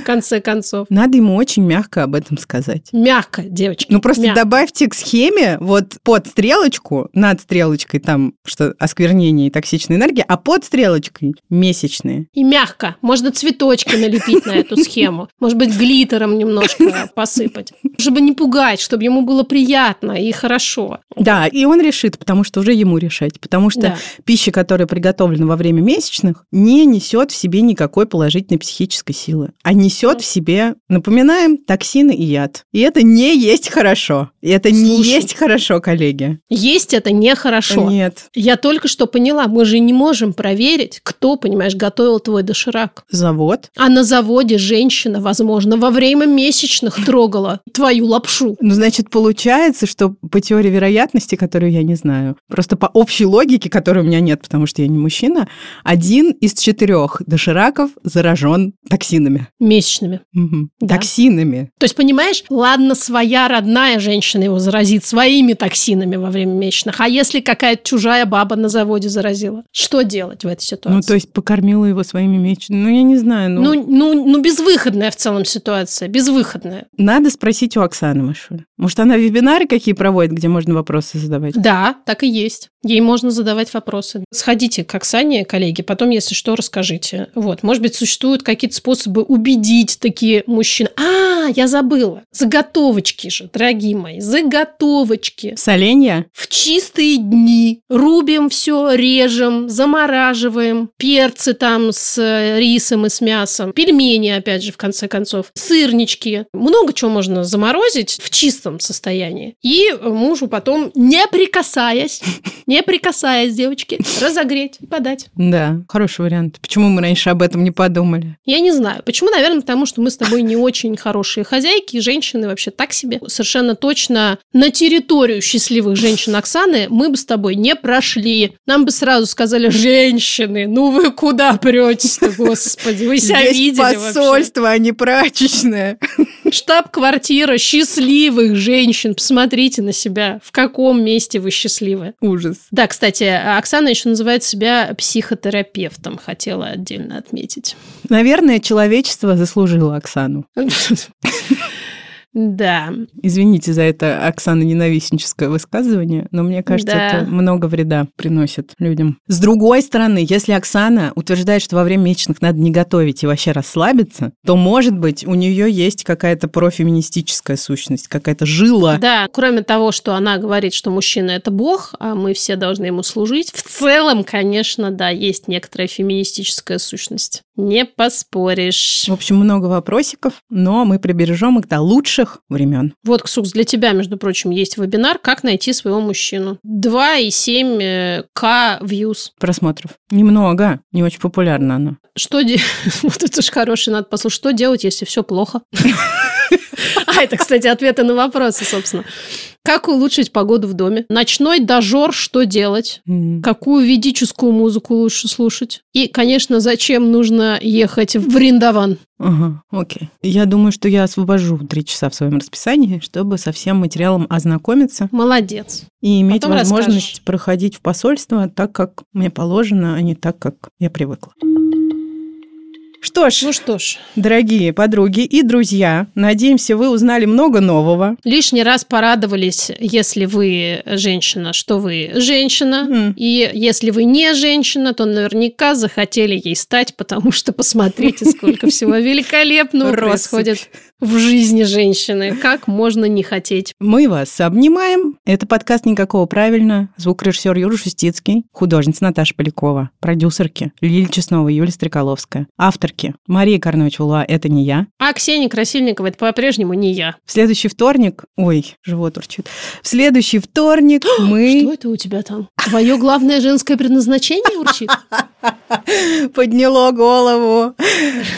В конце концов. Надо ему очень мягко об этом сказать. Мягко, девочки. Ну, просто мягко. добавьте к схеме вот под стрелочку, над стрелочкой там, что осквернение и токсичная энергия, а под стрелочкой месячные. И мягко. Можно цветочки налепить на эту схему. Может быть, глиттером немножко посыпать. Чтобы не пугать, чтобы ему было приятно и хорошо. Да, и он решит, потому что уже ему решать. Потому что Да. пища, которая приготовлена во время месячных, не несет в себе никакой положительной психической силы, а несет в себе, напоминаем, токсины и яд. И это не есть хорошо. И это не Слушай. есть хорошо, коллеги. Есть это нехорошо. Нет. Я только что поняла, мы же не можем проверить, кто, понимаешь, готовил твой доширак. Завод. А на заводе женщина, возможно, во время месячных трогала твою лапшу. Ну, значит, получается, что по теории вероятности, которую я не знаю, просто по общей логике, которой у меня нет, потому что я не мужчина, один из четырех дошираков заражен токсинами. Месячными. Мгм. Да. Токсинами. То есть, понимаешь, ладно, своя родная женщина его заразит своими токсинами во время месячных, а если какая-то чужая баба на заводе заразила? Что делать в этой ситуации? Ну, то есть покормила его своими мечами. Ну, я не знаю. Ну, Ну, ну, ну, безвыходная в целом ситуация, безвыходная. надо спросить у Оксаны Машуль. Может, она вебинары какие проводит, где можно вопросы задавать? Да, так и есть. Ей можно задавать вопросы. Сходите к Оксане, коллеги, потом, если что, расскажите. Вот, может быть, существуют какие-то способы убедить такие мужчин. А, я забыла. Заготовочки же, дорогие мои, заготовочки. Соленья? В чистые дни рубим все, режем, замораживаем, перцы там с э, рисом и с мясом, пельмени, опять же, в конце концов, сырнички. Много чего можно заморозить в чистом состоянии. И мужу потом, не прикасаясь, не прикасаясь, девочки, разогреть и подать. Да, хороший вариант. Почему мы раньше об этом не подумали? Я не знаю. Почему? Наверное, потому что мы с тобой не очень хорошие хозяйки, и женщины вообще так себе. Совершенно точно на территорию счастливых женщин Оксаны мы бы с тобой не прошли. Нам бы сразу сказали, женщины, ну вы куда претесь-то, господи, вы себя Здесь видели вообще? посольство, а не прачечная. Штаб-квартира счастливых женщин. Посмотрите на себя. В каком месте вы счастливы? Ужас. Да, кстати, Оксана еще называет себя психотерапевтом, хотела отдельно отметить. Наверное, человечество заслужило Оксану. Да. Извините за это Оксана ненавистническое высказывание, но мне кажется, Да. это много вреда приносит людям. С другой стороны, если Оксана утверждает, что во время месячных надо не готовить и вообще расслабиться, то, может быть, у нее есть какая-то профеминистическая сущность, какая-то жила. Да, кроме того, что она говорит, что мужчина – это бог, а мы все должны ему служить, в целом, конечно, да, есть некоторая феминистическая сущность. Не поспоришь. В общем, много вопросиков, но мы прибережем их до лучших времен. Вот, Ксукс, для тебя, между прочим, есть вебинар «Как найти своего мужчину». 2,7 к views. Просмотров. Немного, не очень популярна она. Что де... Вот это же хороший, надо послушать. Что делать, если все плохо? А, это, кстати, ответы на вопросы, собственно. Как улучшить погоду в доме? Ночной дожор, что делать? М. Какую ведическую музыку лучше слушать? И, конечно, зачем нужно ехать в Вриндаван? Ага, окей. Я думаю, что я освобожу три часа в своем расписании, чтобы со всем материалом ознакомиться Молодец. и иметь Потом возможность расскажешь. проходить в посольство так, как мне положено, а не так, как я привыкла. Что ж, Ну что ж, дорогие подруги и друзья, надеемся, вы узнали много нового. лишний раз порадовались, если вы женщина, что вы женщина. М. И если вы не женщина, то наверняка захотели ей стать, потому что посмотрите, сколько всего великолепного происходит в жизни женщины. Как можно не хотеть? Мы вас обнимаем. Это подкаст «Никакого правильно». Звукорежиссер Юра Шустицкий, художница Наташа Полякова, продюсерки Лилия Чеснова, Юлия Стреколовская, авторки Мария Карнович-Вула «Это не я». А Ксения Красильникова – это по-прежнему не я. В следующий вторник... Ой, живот урчит. В следующий вторник Что мы... это у тебя там? Твое главное женское предназначение урчит? Подняло голову.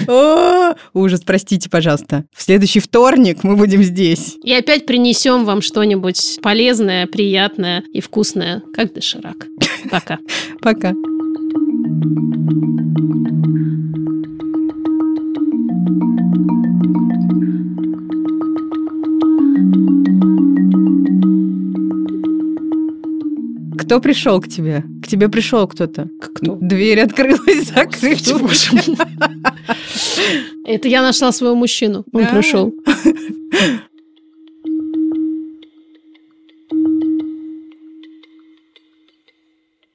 О, ужас, простите, пожалуйста. В следующий вторник мы будем здесь. И опять принесем вам что-нибудь полезное, приятное и вкусное, как доширак. Пока. Пока. Кто пришел к тебе? К тебе пришел кто-то. Кто? Дверь открылась, закрылась. Боже мой. Это я нашла своего мужчину. Он Да. пришел.